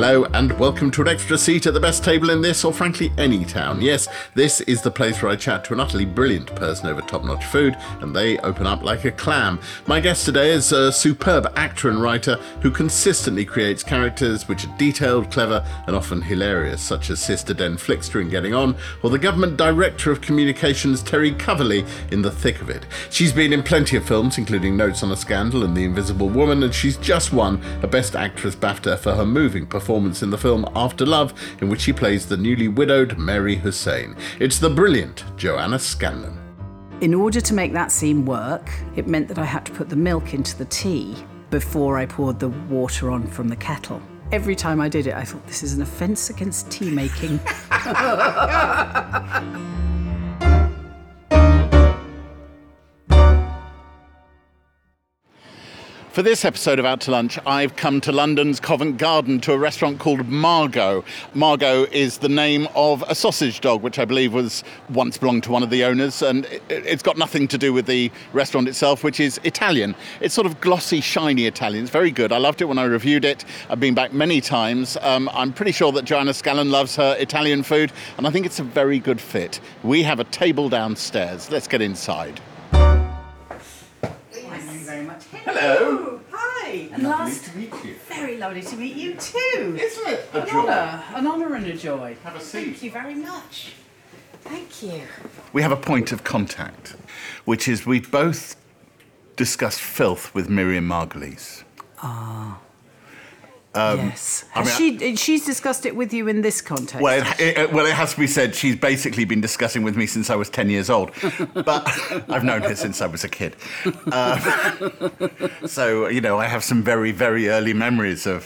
Hello, and welcome to an extra seat at the best table in this, or frankly, any town. Yes, this is the place where I chat to an utterly brilliant person over top notch food, and they open up like a clam. My guest today is a superb actor and writer who consistently creates characters which are detailed, clever, and often hilarious, such as Sister Den Flixter in Getting On, or the Government Director of Communications Terry Coverley in The Thick of It. She's been in plenty of films, including Notes on a Scandal and The Invisible Woman, and she's just won a Best Actress BAFTA for her moving performance in the film After Love, in which she plays the newly widowed Mary Hussein. It's the brilliant Joanna Scanlan. In order to make that scene work, it meant that I had to put the milk into the tea before I poured the water on from the kettle. Every time I did it, I thought this is an offence against tea making. For this episode of Out to Lunch, I've come to London's Covent Garden to a restaurant called Margot. Margot is the name of a sausage dog, which I believe was once belonged to one of the owners, and it- it's got nothing to do with the restaurant itself, which is Italian. It's sort of glossy, shiny Italian. It's very good. I loved it when I reviewed it. I've been back many times. Um, I'm pretty sure that Joanna Scanlan loves her Italian food, and I think it's a very good fit. We have a table downstairs. Let's get inside. Last, to meet you. very lovely to meet you too. Isn't it a An joy? honour, an honour and a joy. Have a seat. Thank you very much. Thank you. We have a point of contact, which is we both discussed filth with Miriam ah. Margolyes. yes. I Has she? She's discussed it with you in this context. Well, it, it, well, it has to be said, she's basically been discussing with me since I was 10 years old. But I've known her since I was a kid. Um, so, you know, I have some very, very early memories of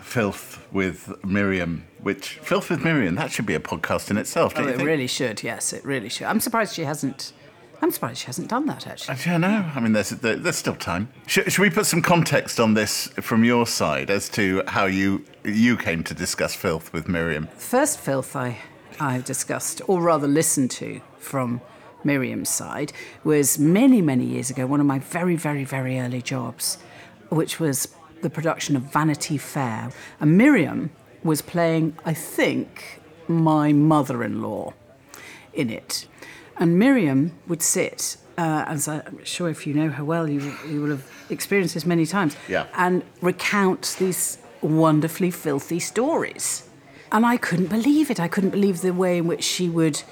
filth with Miriam, which, filth with Miriam, that should be a podcast in itself, oh, don't you it think? really should. Yes, it really should. I'm surprised she hasn't. I'm surprised she hasn't done that actually. I don't know. I mean, there's, there's still time. Should, should we put some context on this from your side as to how you you came to discuss filth with Miriam? First filth I I've discussed, or rather listened to from Miriam's side, was many, many years ago, one of my very, very, very early jobs, which was the production of Vanity Fair. And Miriam was playing, I think, my mother in law in it. And Miriam would sit, uh, as I'm sure if you know her well, you, you will have experienced this many times, Yeah. and recount these wonderfully filthy stories. And I couldn't believe it. I couldn't believe the way in which she would.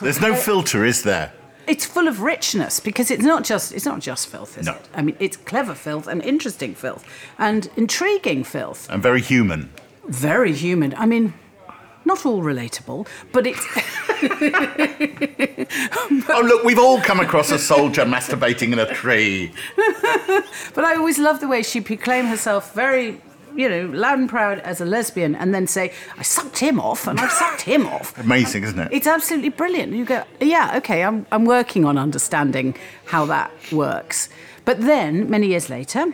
There's no filter, is there? It's full of richness because it's not just it's not just filth, is No. it? I mean, it's clever filth and interesting filth and intriguing filth. And very human. Very human. I mean, not all relatable, but it's Oh, look, we've all come across a soldier masturbating in a tree. But I always love the way she proclaimed herself very, you know, loud and proud as a lesbian and then say, I sucked him off and I've sucked him off. Amazing, isn't it? It's absolutely brilliant. You go, yeah, okay, I'm, I'm working on understanding how that works. But then, many years later,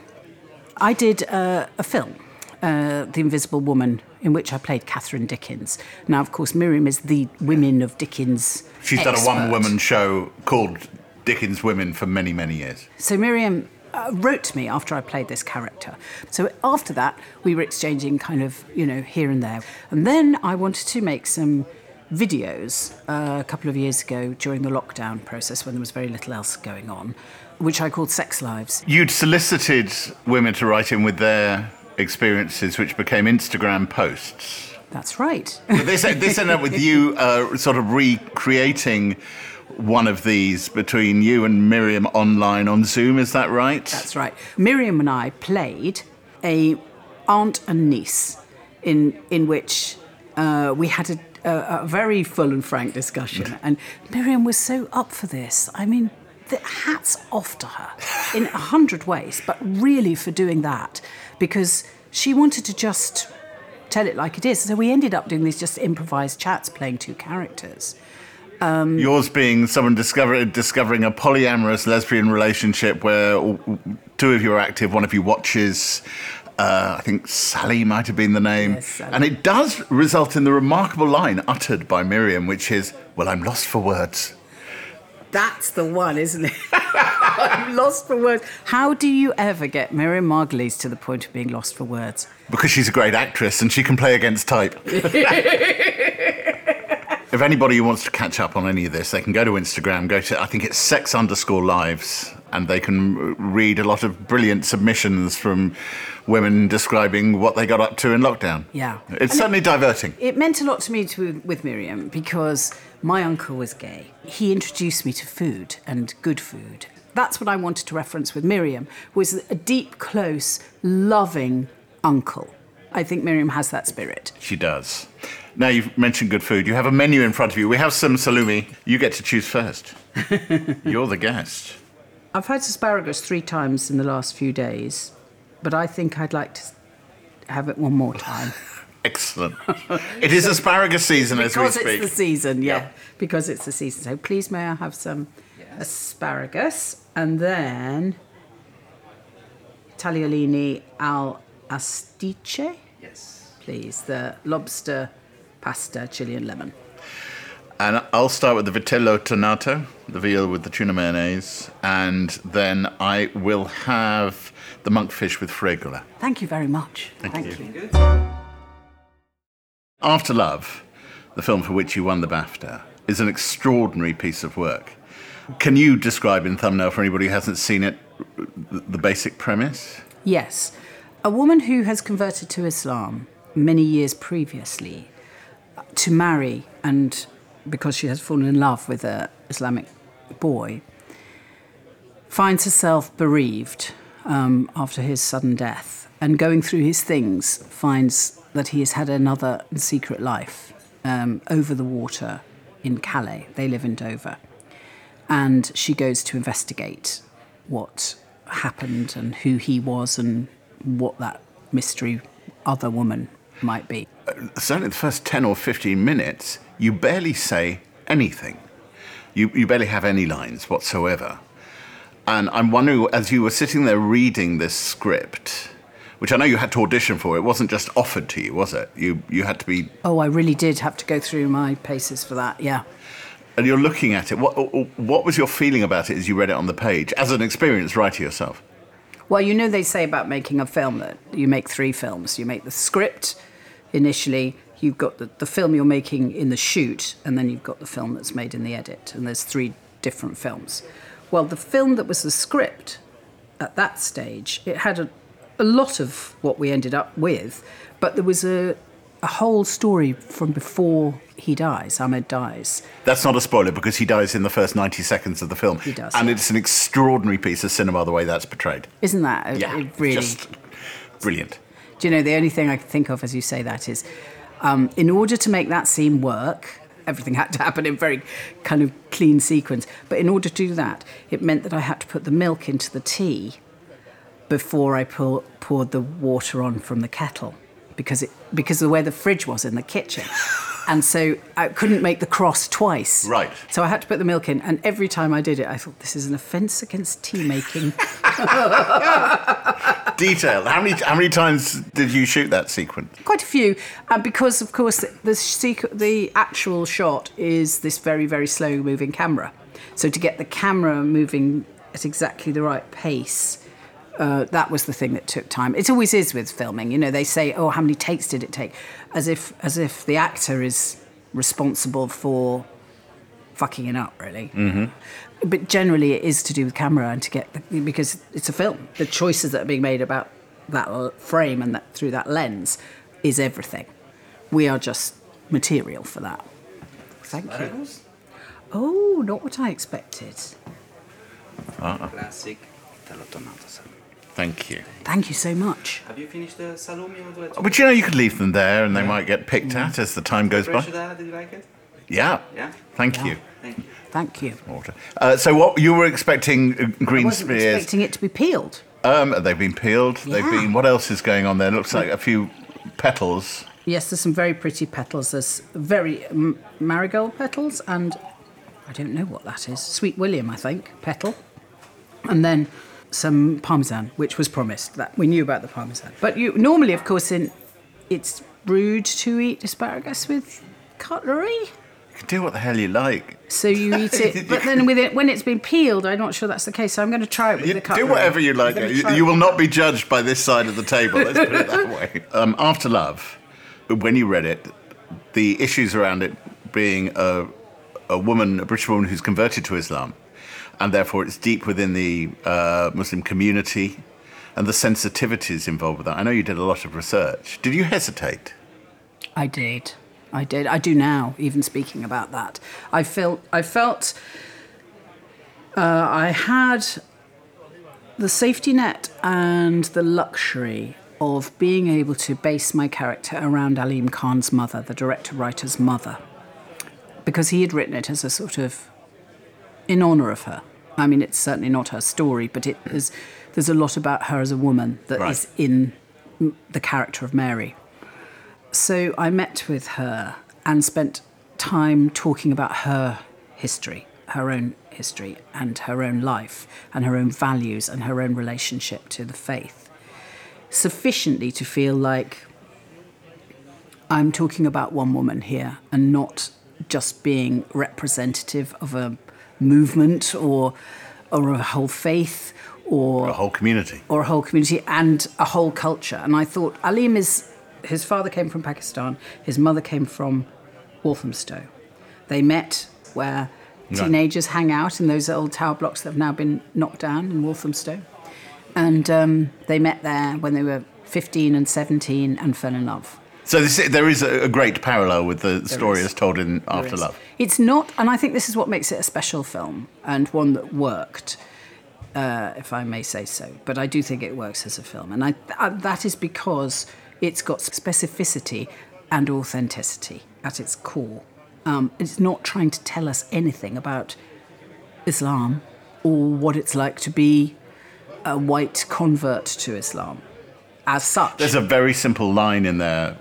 I did uh, a film, uh, The Invisible Woman, in which I played Catherine Dickens. Now, of course, Miriam is the Women of Dickens. She's done a one woman show called Dickens Women for many, many years. So Miriam uh, wrote to me after I played this character. So after that, we were exchanging kind of, you know, here and there. And then I wanted to make some videos uh, a couple of years ago during the lockdown process when there was very little else going on, which I called Sex Lives. You'd solicited women to write in with their experiences, which became Instagram posts. That's right. This, this ended up with you uh, sort of recreating one of these between you and Miriam online on Zoom, is that right? That's right. Miriam and I played a aunt and niece, in in which uh, we had a, a, a very full and frank discussion, and Miriam was so up for this. I mean, the hats off to her in a hundred ways, but really for doing that because she wanted to just tell it like it is. So we ended up doing these just improvised chats, playing two characters. Yours being someone discover, discovering a polyamorous lesbian relationship where two of you are active, one of you watches. Uh, I think Sally might have been the name. Yes, Sally. and it does result in the remarkable line uttered by Miriam, which is, Well, I'm lost for words. That's the one, isn't it? I'm lost for words. How do you ever get Miriam Margolyes to the point of being lost for words? Because she's a great actress and she can play against type. if anybody who wants to catch up on any of this, they can go to Instagram, go to, I think it's sex underscore lives, and they can read a lot of brilliant submissions from women describing what they got up to in lockdown. Yeah. It's certainly diverting. It meant a lot to me to, with Miriam because my uncle was gay. He introduced me to food and good food. That's what I wanted to reference with Miriam was a deep, close, loving uncle. I think Miriam has that spirit. She does. Now you've mentioned good food. You have a menu in front of you. We have some salumi. You get to choose first. You're the guest. I've had asparagus three times in the last few days, but I think I'd like to have it one more time. Excellent. It is asparagus season as we speak. because it's the season, yeah. Yeah. Because it's the season. So please, may I have some asparagus and then tagliolini al astice, Yes. please. The lobster pasta, chili and lemon. And I'll start with the vitello tonnato, the veal with the tuna mayonnaise, and then I will have the monkfish with fregola. Thank you very much. Thank you. Good. After Love, the film for which you won the BAFTA, is an extraordinary piece of work. Can you describe in thumbnail for anybody who hasn't seen it the the basic premise? Yes. A woman who has converted to Islam many years previously to marry and because she has fallen in love with a Islamic boy finds herself bereaved um, after his sudden death and going through his things finds that he has had another secret life um, over the water in Calais. They live in Dover and she goes to investigate what happened and who he was and what that mystery other woman might be. Uh, certainly the first 10 or 15 minutes, you barely say anything. You, you barely have any lines whatsoever. And I'm wondering, as you were sitting there reading this script, which I know you had to audition for, it wasn't just offered to you, was it? You, you had to be, Oh, I really did have to go through my paces for that, yeah. and you're looking at it. What, uh, uh, what was your feeling about it as you read it on the page, as an experienced writer yourself? Well, you know, they say about making a film that you make three films. You make the script initially, you've got the, the film you're making in the shoot, and then you've got the film that's made in the edit. And there's three different films. Well, the film that was the script at that stage, it had a, a lot of what we ended up with, but there was a, a whole story from before he dies, Ahmed dies. That's not a spoiler because he dies in the first 90 seconds of the film. He does, And yeah. it's an extraordinary piece of cinema the way that's portrayed. Isn't that Yeah, it really? just brilliant. Do you know, the only thing I can think of as you say that is um, in order to make that scene work, everything had to happen in very kind of clean sequence. But in order to do that, it meant that I had to put the milk into the tea before I pour, poured the water on from the kettle because, it, because of the way the fridge was in the kitchen. And so I couldn't make the cross twice. Right. So I had to put the milk in. And every time I did it, I thought, this is an offence against tea making. Detail. How many, how many times did you shoot that sequence? Quite a few, uh, because of course the the, sequ- the actual shot is this very very slow moving camera. So to get the camera moving at exactly the right pace, uh, that was the thing that took time. It always is with filming. You know, they say, "Oh, how many takes did it take?" As if as if the actor is responsible for fucking it up, really. Mm-hmm. But generally, it is to do with camera and to get the, because it's a film. The choices that are being made about that frame and that through that lens is everything. We are just material for that. Thank you. Oh, not what I expected. Classic Italo tomato salad. Thank you. Thank you so much. Have you finished the salumi or do I But you know, you could leave them there and they might get picked at as the time goes by. that? Did you like it? Yeah. Yeah. Thank you. Thank you. Thank you. Water. Uh, so, what you were expecting uh, I green wasn't spears? expecting it to be peeled. Um, they've been peeled. They've been. What else is going on there? It Looks like a few petals. Yes, there's some very pretty petals. There's very um, marigold petals, and I don't know what that is. Sweet William, I think, petal. And then some parmesan, which was promised. That we knew about the parmesan. But you normally, of course, in it's rude to eat asparagus with cutlery. You can do what the hell you like. So you eat it, but then with it when it's been peeled, I'm not sure that's the case. So I'm going to try it with You the cutlery. do whatever you like. You, you will not be judged by this side of the table. Let's put it that way. Um, After Love, when you read it, the issues around it being a, a woman, a British woman who's converted to Islam, and therefore it's deep within the uh, Muslim community, and the sensitivities involved with that. I know you did a lot of research. Did you hesitate? I did. I did. I do now, even speaking about that. I felt. I felt. Uh, I had the safety net and the luxury of being able to base my character around Aleem Khan's mother, the director writer's mother, because he had written it as a sort of in honor of her. I mean, it's certainly not her story, but it is. There's a lot about her as a woman that is Right. in the character of Mary. So I met with her and spent time talking about her history, her own history, and her own life, and her own values, and her own relationship to the faith. Sufficiently to feel like I'm talking about one woman here and not just being representative of a movement or, or a whole faith or A whole community. or a whole community and a whole culture. And I thought Aleem is his father came from Pakistan, his mother came from Walthamstow. They met where Right. teenagers hang out in those old tower blocks that have now been knocked down in Walthamstow. And um, they met there when they were 15 and 17 and fell in love. So this, there is a, great parallel with the story is. as told in After. Love. It's not, and I think this is what makes it a special film and one that worked, uh, if I may say so. But I do think it works as a film, and I, uh, that is because it's got specificity and authenticity at its core. Um, it's not trying to tell us anything about Islam or what it's like to be a white convert to Islam. As such, There's a very simple line in there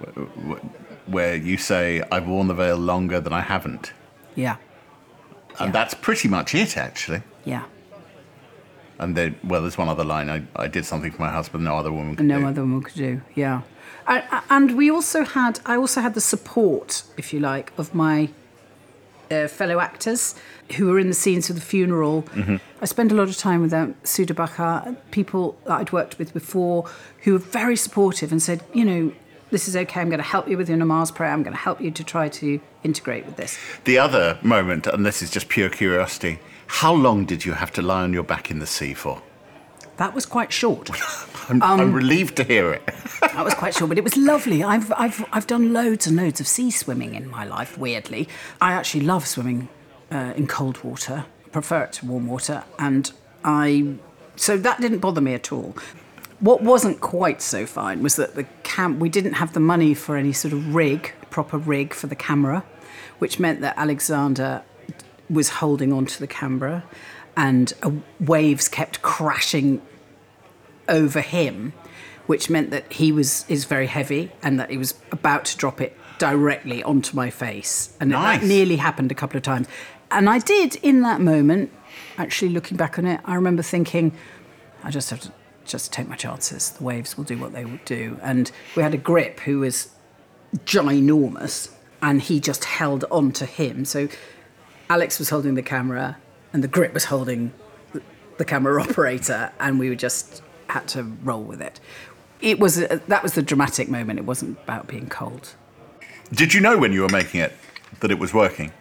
where you say, I've worn the veil longer than I haven't. yeah, And Yeah. that's pretty much it, actually. yeah. And then, well, there's one other line. I, I did something for my husband no other woman could no do. other woman could do. Yeah, and, and we also had I also had the support, if you like, of my uh, fellow actors who were in the scenes of the funeral. I spent a lot of time with them, Sudha Bhuchar, people that I'd worked with before, who were very supportive and said, you know, this is okay. I'm going to help you with your namaz prayer. I'm going to help you to try to integrate with this. The other moment, and this is just pure curiosity, how long did you have to lie on your back in the sea for? That was quite short. I'm, Um, I'm relieved to hear it. That was quite short, but it was lovely. I've, I've, I've done loads and loads of sea swimming in my life, weirdly. I actually love swimming uh, in cold water, prefer it to warm water, and I. So that didn't bother me at all. What wasn't quite so fine was that the camp, we didn't have the money for any sort of rig, proper rig for the camera, which meant that Alexander was holding onto the camera, and uh, waves kept crashing over him, which meant that he was is very heavy and that he was about to drop it directly onto my face, and Nice. that nearly happened a couple of times. And I did in that moment, actually looking back on it, I remember thinking, I just have to just take my chances. The waves will do what they would do. And we had a grip who was ginormous, and he just held on to him. So Alex was holding the camera, and the grip was holding the- camera operator, and we were just had to roll with it. It was a, that was the dramatic moment. It wasn't about being cold. Did you know when you were making it that it was working?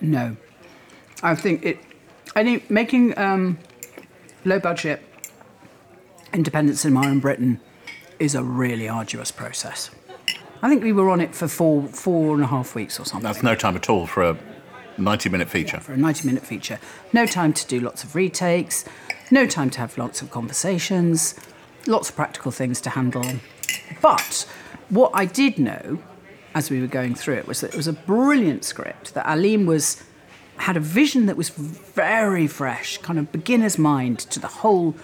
No, I think it. I think making um, low budget independent cinema in Britain is a really arduous process. I think we were on it for four four and a half weeks or something. That's no time at all for a 90 minute feature. for a 90 minute feature. No time to do lots of retakes, no time to have lots of conversations, lots of practical things to handle. But what I did know as we were going through it was that it was a brilliant script, that Aleem was had a vision that was very fresh, kind of beginner's mind to the whole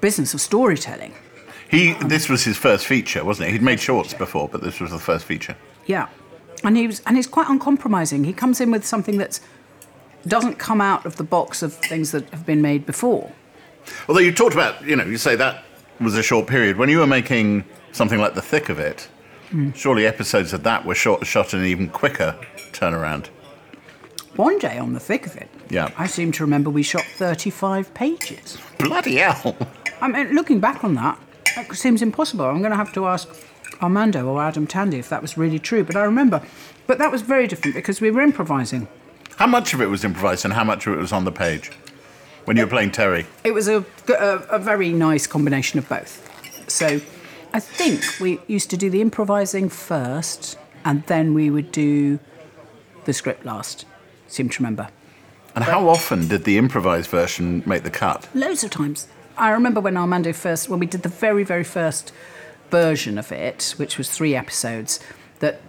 business of storytelling. He, um, this was his first feature, wasn't it? He'd made shorts before, but this was the first feature. Yeah, and he was, and he's quite uncompromising. He comes in with something that doesn't come out of the box of things that have been made before. Although you talked about, you know, you say that was a short period. When you were making something like The Thick of It, surely episodes of that were shot, shot in an even quicker turnaround. one day on the thick of it, Yeah. I seem to remember we shot 35 pages. Bloody hell. I mean, looking back on that, that seems impossible. I'm going to have to ask Armando or Adam Tandy if that was really true. But I remember, but that was very different because we were improvising. How much of it was improvised and how much of it was on the page when you were playing Terry? It was a, a, a very nice combination of both. So I think we used to do the improvising first and then we would do the script last. Seem to remember. And how often did the improvised version make the cut? Loads of times. I remember when Armando first, when we did the very, very first version of it, which was three episodes, that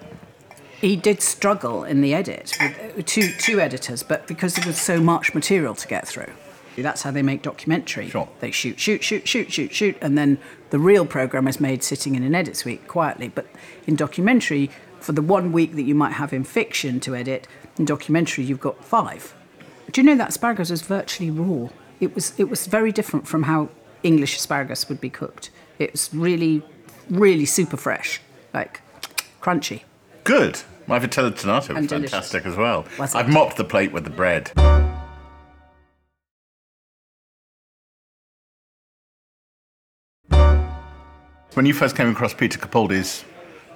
he did struggle in the edit with uh, two, two editors, but because there was so much material to get through. That's how they make documentary. Sure. They shoot, shoot, shoot, shoot, shoot, shoot, and then the real program is made sitting in an edit suite quietly. But in documentary, for the one week that you might have in fiction to edit, in documentary you've got five. Do you know that asparagus was virtually raw? It was it was very different from how English asparagus would be cooked. It was really, really super fresh, like crunchy. Good. My vitello tonnato was delicious. fantastic as well. Was it? I've mopped the plate with the bread. When you first came across Peter Capaldi's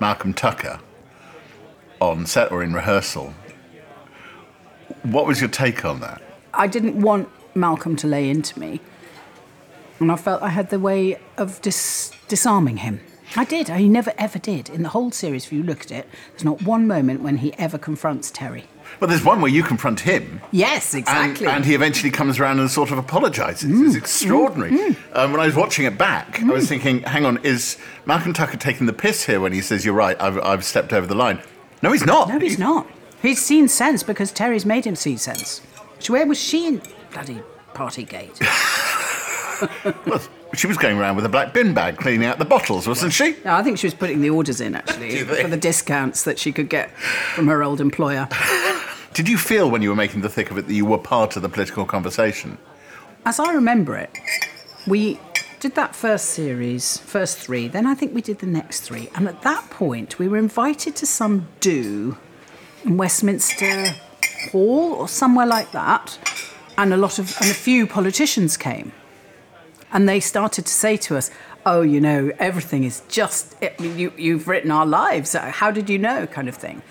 Malcolm Tucker on set or in rehearsal, what was your take on that? I didn't want Malcolm to lay into me, and I felt I had the way of dis- disarming him. I did. He never ever did. In the whole series, if you look at it, there's not one moment when he ever confronts Terry. Well, there's one where you confront him, Yes, exactly. and he eventually comes around and sort of apologises. it's mm. extraordinary. Mm, mm. Um, when I was watching it back, I was thinking, hang on, is Malcolm Tucker taking the piss here when he says, you're right, I've, I've stepped over the line? No, he's not. no, he's He- not. He's seen sense because Terry's made him see sense. So where was she in bloody Partygate? Well, she was going around with a black bin bag cleaning out the bottles, wasn't she? No, I think she was putting the orders in actually Do you think? for the discounts that she could get from her old employer. Did you feel when you were making the thick of it that you were part of the political conversation? As I remember it, we did that first series, first three, then I think we did the next three. And at that point, we were invited to some do in Westminster Hall or somewhere like that. And a lot of, and a few politicians came. And they started to say to us, oh, you know, everything is just, I mean, you, you've written our lives. Uh, how did you know? kind of thing.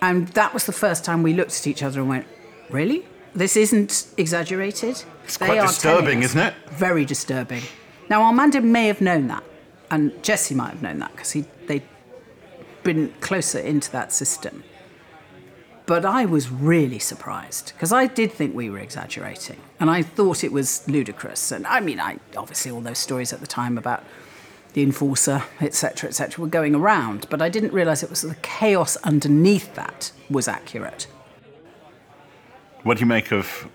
And that was the first time we looked at each other and went, really? This isn't exaggerated? It's quite disturbing, isn't it? Very disturbing. Now, Armando may have known that, and Jesse might have known that because they'd been closer into that system. But I was really surprised because I did think we were exaggerating and I thought it was ludicrous. And I mean, I obviously all those stories at the time about the enforcer, etc., etc., were going around, but I didn't realize it was the chaos underneath that was accurate. What do you make of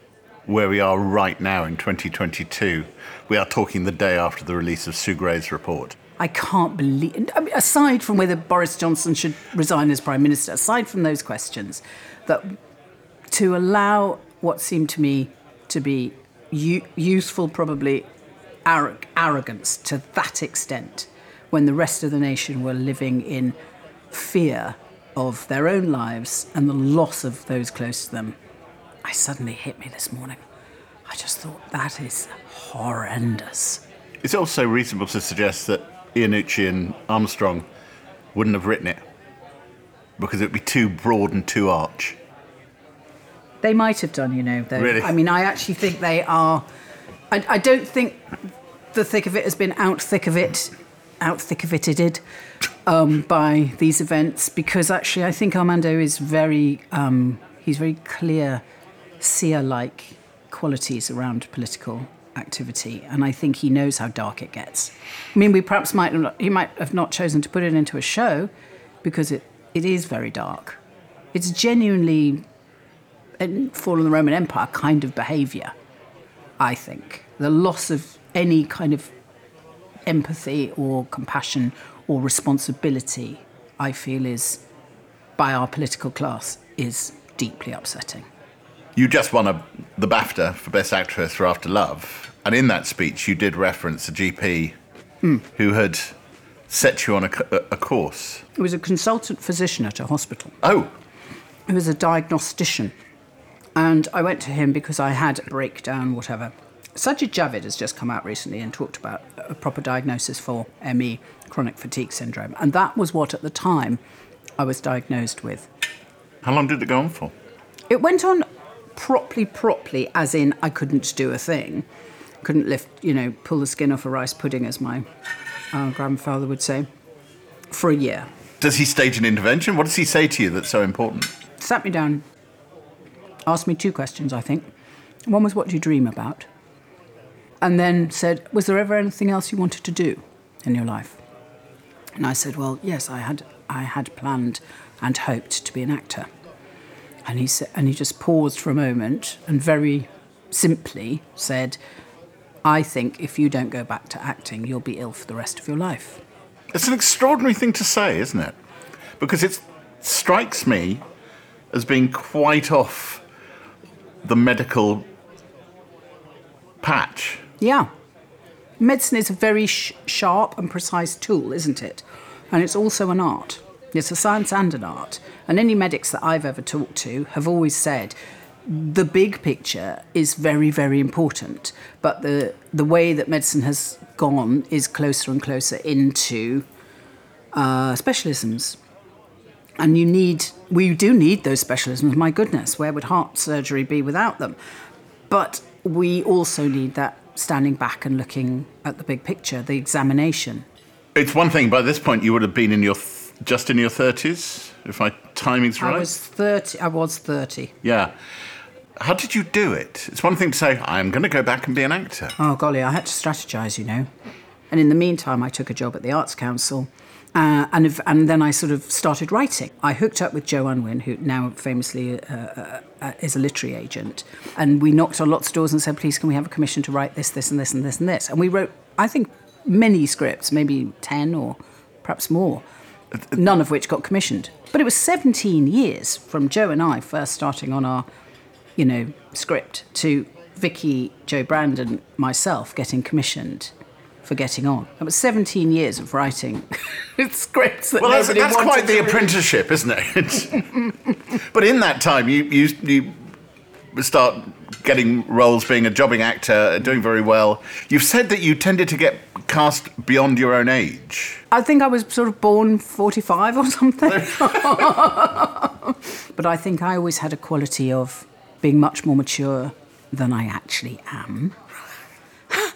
where we are right now in 2022? We are talking the day after the release of Sue Gray's report. I can't believe, I mean, aside from whether Boris Johnson should resign as Prime Minister, aside from those questions, that to allow what seemed to me to be u- useful, probably arrog- arrogance to that extent, when the rest of the nation were living in fear of their own lives and the loss of those close to them, I suddenly hit me this morning. I just thought that is horrendous. It's also reasonable to suggest that Iannucci and Armstrong wouldn't have written it because it would be too broad and too arch. They might have done, you know, though. Really? I mean, I actually think they are. I, I don't think the thick of it has been out thick of it, out thick of it um, by these events because actually I think Armando is very, um, he's very clear, seer-like qualities around political activity, and I think he knows how dark it gets. I mean, we perhaps might not, he might have not chosen to put it into a show because it, it is very dark. It's genuinely in Fall of the Roman Empire kind of behaviour, I think. The loss of any kind of empathy or compassion or responsibility, I feel, is by our political class is deeply upsetting. You just won a, the BAFTA for Best Actress for After Love, and in that speech you did reference a GP hmm. who had set you on a course. He was a consultant physician at a hospital. Oh, He was a diagnostician. And I went to him because I had a breakdown, whatever. Sajid Javid has just come out recently and talked about a proper diagnosis for ME, chronic fatigue syndrome. And that was what, at the time, I was diagnosed with. How long did it go on for? It went on properly, properly, as in I couldn't do a thing. Couldn't lift, you know, pull the skin off a rice pudding, as my uh, grandfather would say, for a year. Does he stage an intervention? What does he say to you that's so important? Sat me down, asked me two questions, I think. One was, What do you dream about? And then said, Was there ever anything else you wanted to do in your life? And I said, Well, yes, I had, I had planned and hoped to be an actor. And he, said, and he just paused for a moment and very simply said, I think if you don't go back to acting, you'll be ill for the rest of your life. It's an extraordinary thing to say, isn't it? Because it strikes me as being quite off the medical patch. Yeah. Medicine is a very sh- sharp and precise tool, isn't it? And it's also an art. It's a science and an art. And any medics that I've ever talked to have always said the big picture is very, very important. But the, the way that medicine has gone is closer and closer into uh, specialisms. And you need, we do need those specialisms. My goodness, where would heart surgery be without them? But we also need that standing back and looking at the big picture, the examination. It's one thing. By this point, you would have been in your just in your thirties, if my timing's right. I was thirty. I was thirty. Yeah. How did you do it? It's one thing to say, I'm going to go back and be an actor. Oh golly, I had to strategize, you know. And in the meantime, I took a job at the Arts Council. Uh, and, and then I sort of started writing. I hooked up with Jo Unwin, who now famously uh, uh, uh, is a literary agent, and we knocked on lots of doors and said, "Please, can we have a commission to write this, this, and this, and this, and this?" And we wrote, I think, many scripts, maybe ten or perhaps more, none of which got commissioned. But it was 17 years from Jo and I first starting on our, you know, script to Vicki, Joe Brandon, myself getting commissioned for getting on. It was 17 years of writing scripts that Well, that's, that's quite the read. apprenticeship, isn't it? but in that time, you, you, you start getting roles, being a jobbing actor, doing very well. You've said that you tended to get cast beyond your own age. I think I was sort of born 45 or something. but I think I always had a quality of being much more mature than I actually am.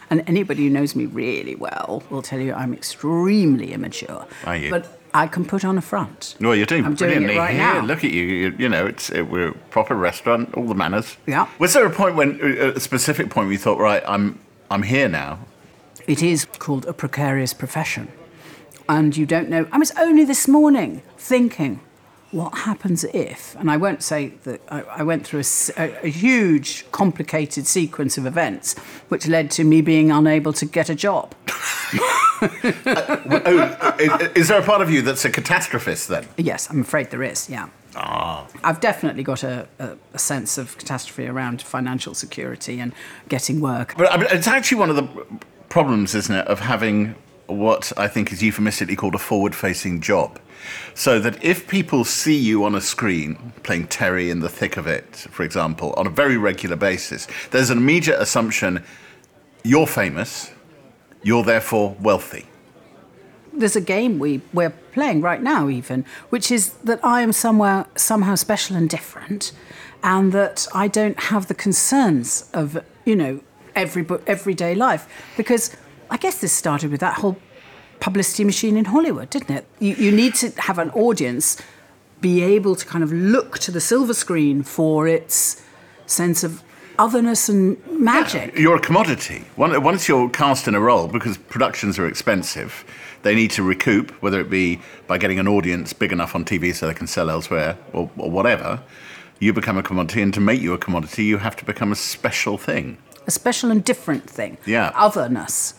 And anybody who knows me really well will tell you I'm extremely immature. Are you? But I can put on a front. Well, you're doing I'm doing it brilliantly right here. now. Look at you. you. You know, it's it, we're a proper restaurant, all the manners. Yeah. Was there a point when, uh, a specific point, where you thought, right, I'm I'm here now? It is called a precarious profession. And you don't know. I was only this morning thinking, what happens if? And I won't say that I, I went through a huge, complicated sequence of events which led to me being unable to get a job. oh, is, is there a part of you that's a catastrophist then? Yes, I'm afraid there is, yeah. Ah. I've definitely got a, a, a sense of catastrophe around financial security and getting work. But I mean, it's actually one of the problems, isn't it, of having what I think is euphemistically called a forward facing job. So that if people see you on a screen playing Terry in the thick of it, for example, on a very regular basis, there's an immediate assumption you're famous, you're therefore wealthy. there's a game we, we're playing right now even which is that i am somewhere somehow special and different and that i don't have the concerns of you know every everyday life because i guess this started with that whole publicity machine in hollywood didn't it you, you need to have an audience be able to kind of look to the silver screen for its sense of otherness and magic You're a commodity. Once you're cast in a role, because productions are expensive, they need to recoup, whether it be by getting an audience big enough on TV so they can sell elsewhere or, or whatever. You become a commodity, and to make you a commodity, you have to become a special thing. A special and different thing. Yeah. Otherness.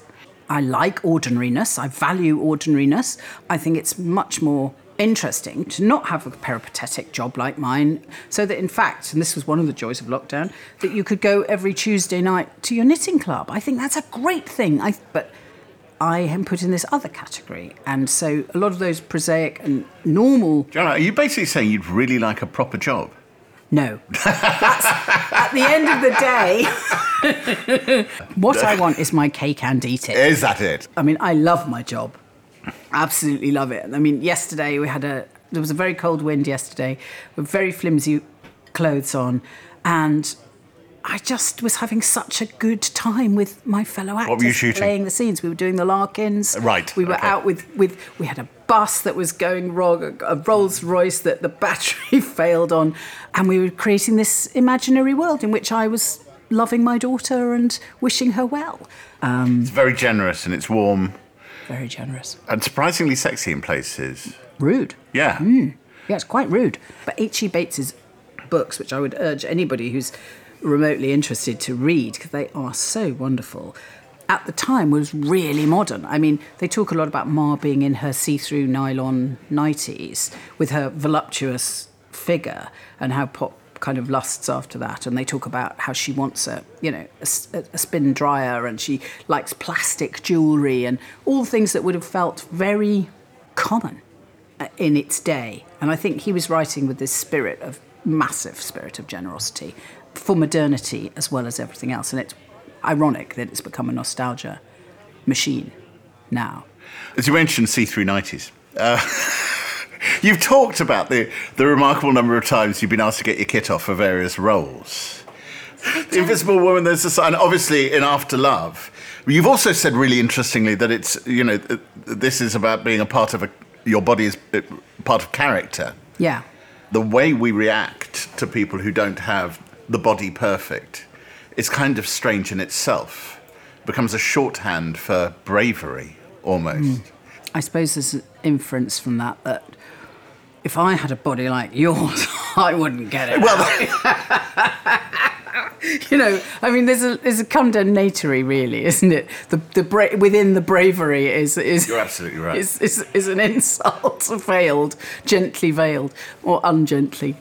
I like ordinariness. I value ordinariness. I think it's much more interesting to not have a peripatetic job like mine, so that in fact, and this was one of the joys of lockdown, that you could go every Tuesday night to your knitting club. I think that's a great thing. I, but I am put in this other category, and so a lot of those prosaic and normal John, are you basically saying you'd really like a proper job? No. That's, at the end of the day, what I want is my cake and eat it. Is that it? I mean, I love my job. Absolutely love it. I mean, yesterday we had a there was a very cold wind yesterday with very flimsy clothes on and I just was having such a good time with my fellow actors were you shooting? playing the scenes. We were doing the Larkins. Right, We were okay. out with, with we had a bus that was going wrong, a, Rolls Royce that the battery failed on, and we were creating this imaginary world in which I was loving my daughter and wishing her well. Um, It's very generous and it's warm very generous. and surprisingly sexy in places. Rude. Yeah. Yeah, it's quite rude. But H.E. Bates's books, which I would urge anybody who's remotely interested to read, because they are so wonderful, at the time was really modern. I mean, they talk a lot about Ma being in her see-through nylon nighties with her voluptuous figure and how pop kind of lusts after that and they talk about how she wants a you know a spin dryer and she likes plastic jewelry and all things that would have felt very common uh, in its day. And I think he was writing with this spirit of massive spirit of generosity for modernity as well as everything else. And it's ironic that it's become a nostalgia machine now. As you mentioned, C390s. Uh, you've talked about the, the remarkable number of times you've been asked to get your kit off for various roles. The Invisible Woman, there's a sign, obviously in After Love. You've also said really interestingly that it's, you know, this is about being a part of a, your body is part of character. Yeah. The way we react to people who don't have the body perfect is kind of strange in itself. Becomes a shorthand for bravery, almost. Mm. I suppose there's an inference from that that if I had a body like yours, I wouldn't get it. Well, you know, I mean, there's a there's a condemnatory, really, isn't it? The the bra- within the bravery is is You're absolutely right. Is, is, is an insult veiled, gently veiled, or ungently.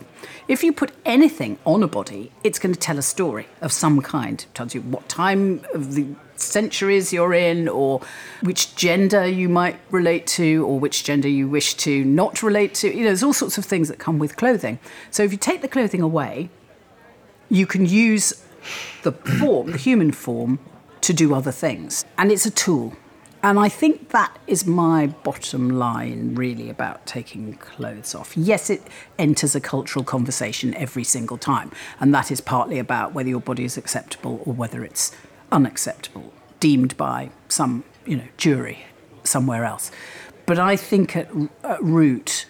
If you put anything on a body, it's going to tell a story of some kind. It tells you what time of the centuries you're in, or which gender you might relate to, or which gender you wish to not relate to. You know, there's all sorts of things that come with clothing. So if you take the clothing away, you can use the form, the human form, to do other things. And it's a tool. And I think that is my bottom line, really, about taking clothes off. Yes, it enters a cultural conversation every single time. And that is partly about whether your body is acceptable or whether it's unacceptable, deemed by some, you know, jury somewhere else. But I think at, at root,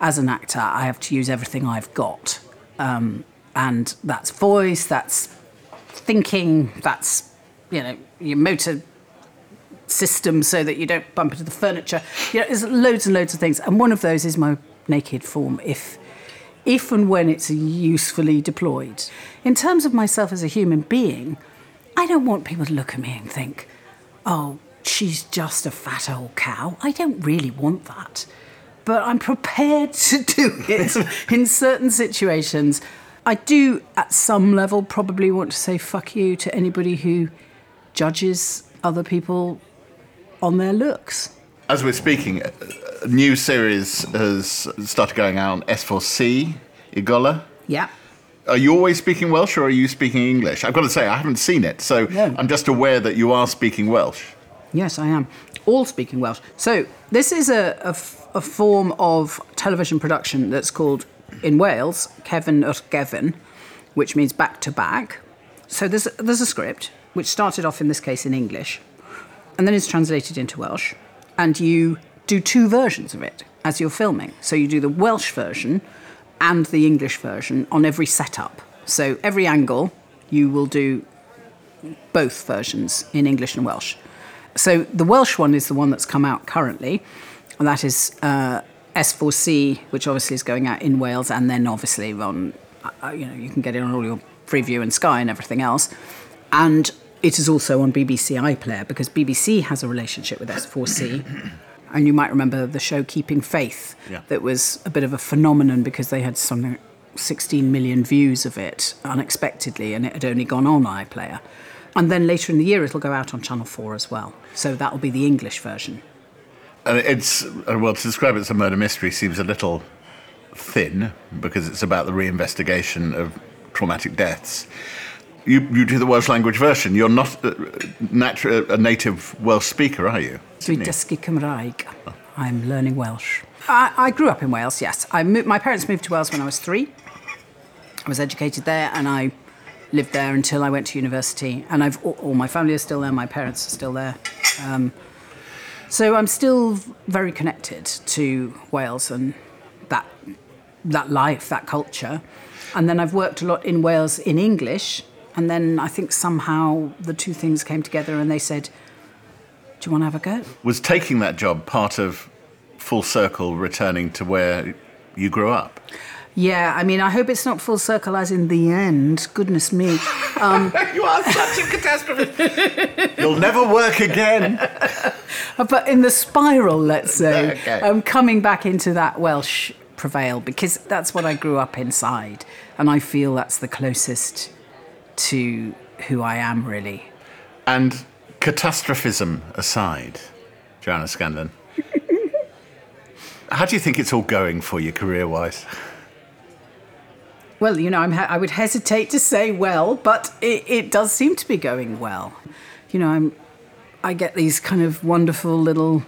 as an actor, I have to use everything I've got. Um, and that's voice, that's thinking, that's, you know, your motor system so that you don't bump into the furniture. You know, there's loads and loads of things. And one of those is my naked form, if, if and when it's usefully deployed. In terms of myself as a human being, I don't want people to look at me and think, oh, she's just a fat old cow. I don't really want that. But I'm prepared to do it in certain situations. I do, at some level, probably want to say fuck you to anybody who judges other people on their looks. As we're speaking, a new series has started going out on S4C, Y Golau. Yeah. Are you always speaking Welsh or are you speaking English? I've got to say, I haven't seen it, so No. I'm just aware that you are speaking Welsh. Yes, I am. All speaking Welsh. So, this is a, a f- a form of television production that's called, in Wales, cefn wrth gefn, which means back to back. So, there's, there's a script, which started off in this case in English, and then is translated into Welsh, and you do two versions of it as you're filming. So, you do the Welsh version and the English version on every setup. So, every angle, you will do both versions in English and Welsh. So the Welsh one is the one that's come out currently, and that is uh, S4C, which obviously is going out in Wales, and then obviously on, uh, you know, you can get it on all your Freeview and Sky and everything else, and it is also on BBC iPlayer because BBC has a relationship with S4C. And you might remember the show Keeping Faith, Yeah. that was a bit of a phenomenon because they had something 16 million views of it unexpectedly, and it had only gone on iPlayer. And then later in the year, it'll go out on Channel 4 as well. So that will be the English version. And it's, uh, well, to describe it as a murder mystery seems a little thin because it's about the reinvestigation of traumatic deaths. You, you do the Welsh language version. You're not a, natu- a native Welsh speaker, are you? Dwi dysgu Cymraeg. I'm learning Welsh. I, I grew up in Wales, yes. I mo- my parents moved to Wales when I was three. I was educated there and I lived there until I went to university. And I've, all, all my family is still there, my parents are still there. Um, so I'm still very connected to Wales and that, that life, that culture. And then I've worked a lot in Wales in English. And then I think somehow the two things came together and they said, Do you want to have a go? Was taking that job part of full circle returning to where you grew up? Yeah, I mean, I hope it's not full circle as in the end. Goodness me. Um, you are such a catastrophe. You'll never work again. but in the spiral, let's say, Okay. um, coming back into that Welsh prevail because that's what I grew up inside. And I feel that's the closest to who I am, really. And catastrophism aside, Joanna Scanlan, how do you think it's all going for you career wise? Well, you know, I'm ha- I would hesitate to say well, but it, it does seem to be going well. You know, I'm, I get these kind of wonderful little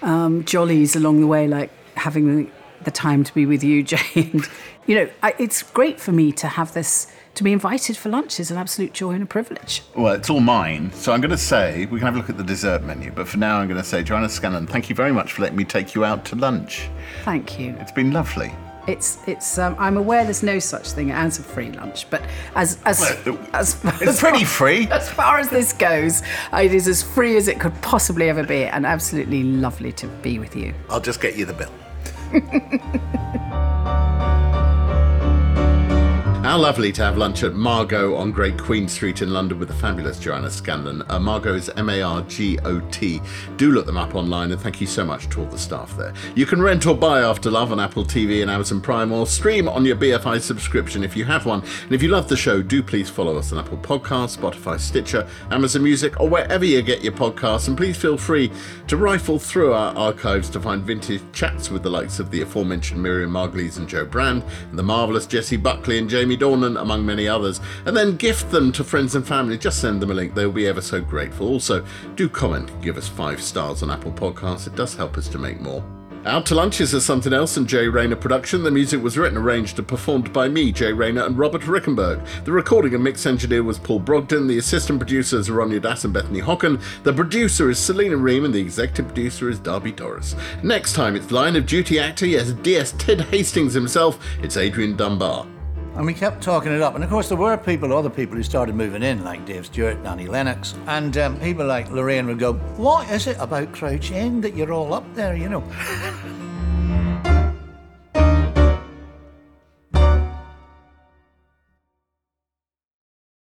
um, jollies along the way, like having the, time to be with you, Jay. And, you know, I, it's great for me to have this, to be invited for lunch is an absolute joy and a privilege. Well, it's all mine. So I'm going to say, we can have a look at the dessert menu. But for now, I'm going to say, Joanna Scanlan, thank you very much for letting me take you out to lunch. Thank you. It's been lovely. It's, it's, um, I'm aware there's no such thing as a free lunch, but as, as, Well, as, It's pretty free. As far as this goes, it is as free as it could possibly ever be, and absolutely lovely to be with you. I'll just get you the bill. How lovely to have lunch at Margot on Great Queen Street in London with the fabulous Joanna Scanlan. Uh, Margot is M A R G O T. Do look them up online and thank you so much to all the staff there. You can rent or buy After Love on Apple TV and Amazon Prime or stream on your BFI subscription if you have one. And if you love the show, do please follow us on Apple Podcasts, Spotify, Stitcher, Amazon Music, or wherever you get your podcasts. And please feel free to rifle through our archives to find vintage chats with the likes of the aforementioned Miriam Margolyes and Jo Brand, and the marvellous Jessie Buckley and Jamie Dornan, among many others, and then gift them to friends and family. Just send them a link, they'll be ever so grateful. Also, do comment, give us five stars on Apple Podcasts, it does help us to make more. Out to Lunches is Somethin' Else and Jay Rayner production. The music was written, arranged, and performed by me, Jay Rayner, and Robert Rickenberg. The recording and mix engineer was Paul Brogden. The assistant producers are Ronja Das and Bethany Hocken. The producer is Selena Ream, and the executive producer is Darby Doris. Next time, it's Line of Duty actor, yes, DS Ted Hastings himself. It's Adrian Dunbar. And we kept talking it up. And of course, there were people, other people who started moving in, like Dave Stewart, Annie Lennox. And um, people like Lorraine would go, What is it about Crouch End that you're all up there, you know?